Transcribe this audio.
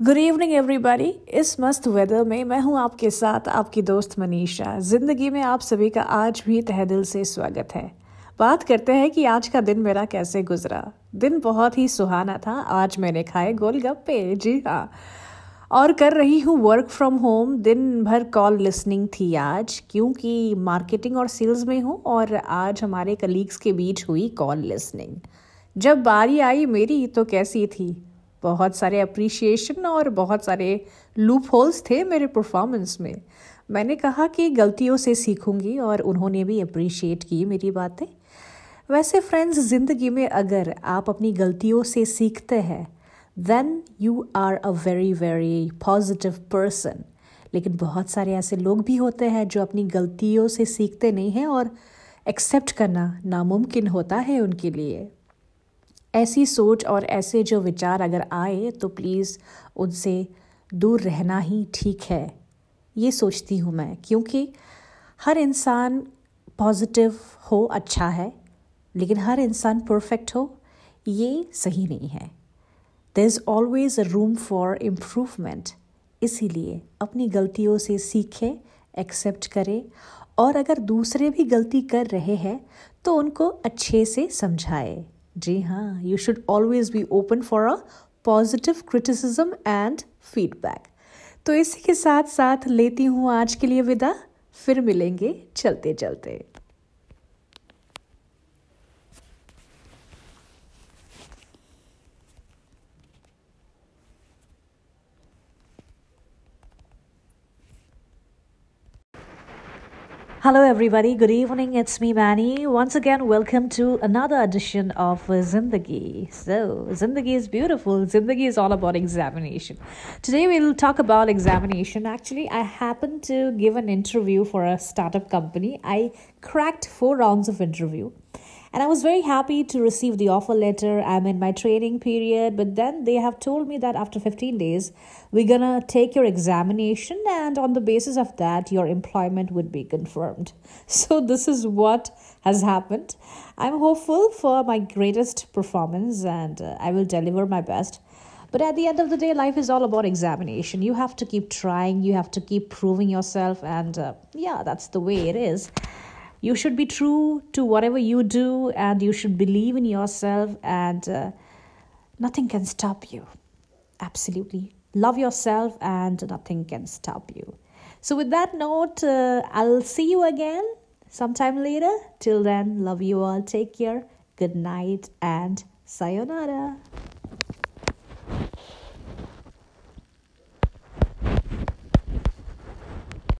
Good evening everybody इस मस्त weather में मैं हूँ आपके साथ आपकी दोस्त मनीषा। ज़िंदगी में आप सभी का आज भी तह दिल से स्वागत है। बात करते हैं कि आज का दिन मेरा कैसे गुजरा। दिन बहुत ही सुहाना था। आज मैंने खाए गोलगप्पे। जी हाँ। और कर रही हूँ वर्क फ्रॉम होम दिन भर कॉल लिसनिंग थी आज, क्योंकि मार्केटिंग और सेल्स में हूँ और आज हमारे कलीग्स के बीच हुई कॉल लिसनिंग जब बारी आई मेरी तो कैसी थी? बहुत सारे अप्रिशिएशन और बहुत सारे लूप होल्स थे मेरे परफॉर्मेंस में। मैंने कहा कि गलतियों से सीखूँगी और उन्होंने भी अप्रिशिएट की मेरी बातें। वैसे फ्रेंड्स ज़िंदगी में अगर आप अपनी गलतियों से सीखते हैं then you are a very very positive person लेकिन बहुत सारे ऐसे लोग भी होते हैं जो अपनी गलतियों से सीखते नहीं हैं और एक्सेप्ट करना नामुमकिन होता है उनके लिए। ऐसी सोच और ऐसे जो विचार अगर आए तो प्लीज़ उनसे दूर रहना ही ठीक है। ये सोचती हूँ मैं, क्योंकि हर इंसान पॉजिटिव हो अच्छा है, लेकिन हर इंसान परफेक्ट हो, ये सही नहीं है। There is always a room for improvement इसीलिए अपनी गलतियों से सीखें एक्सेप्ट करें, और अगर दूसरे भी गलती कर रहे हैं तो उनको अच्छे से समझाए। जी हाँ you should always be open for a positive criticism and feedback तो इसी के साथ साथ लेती हूँ आज के लिए विदा, फिर मिलेंगे चलते चलते Hello, everybody. Good evening. It's me, Manny. Once again, welcome to another edition of Zindagi. So, Zindagi is beautiful. Zindagi is all about examination. Today, we'll talk about examination. Actually, I happened to give an interview for a startup company. I cracked four rounds of interview and I was very happy to receive the offer letter. I'm in my training period, but then they have told me that after 15 days, we're gonna take your examination, and on the basis of that, your employment would be confirmed. So, this is what has happened. I'm hopeful for my greatest performance, and uh, I will deliver my best. But at the end of the day, life is all about examination. You have to keep trying, you have to keep proving yourself, and uh, yeah, that's the way it is you should be true to whatever you do and you should believe in yourself and uh, nothing can stop you. Absolutely. Love yourself and nothing can stop you. So with that note uh, i'll see you again sometime later. Till then love you all. Take care. Good night and sayonara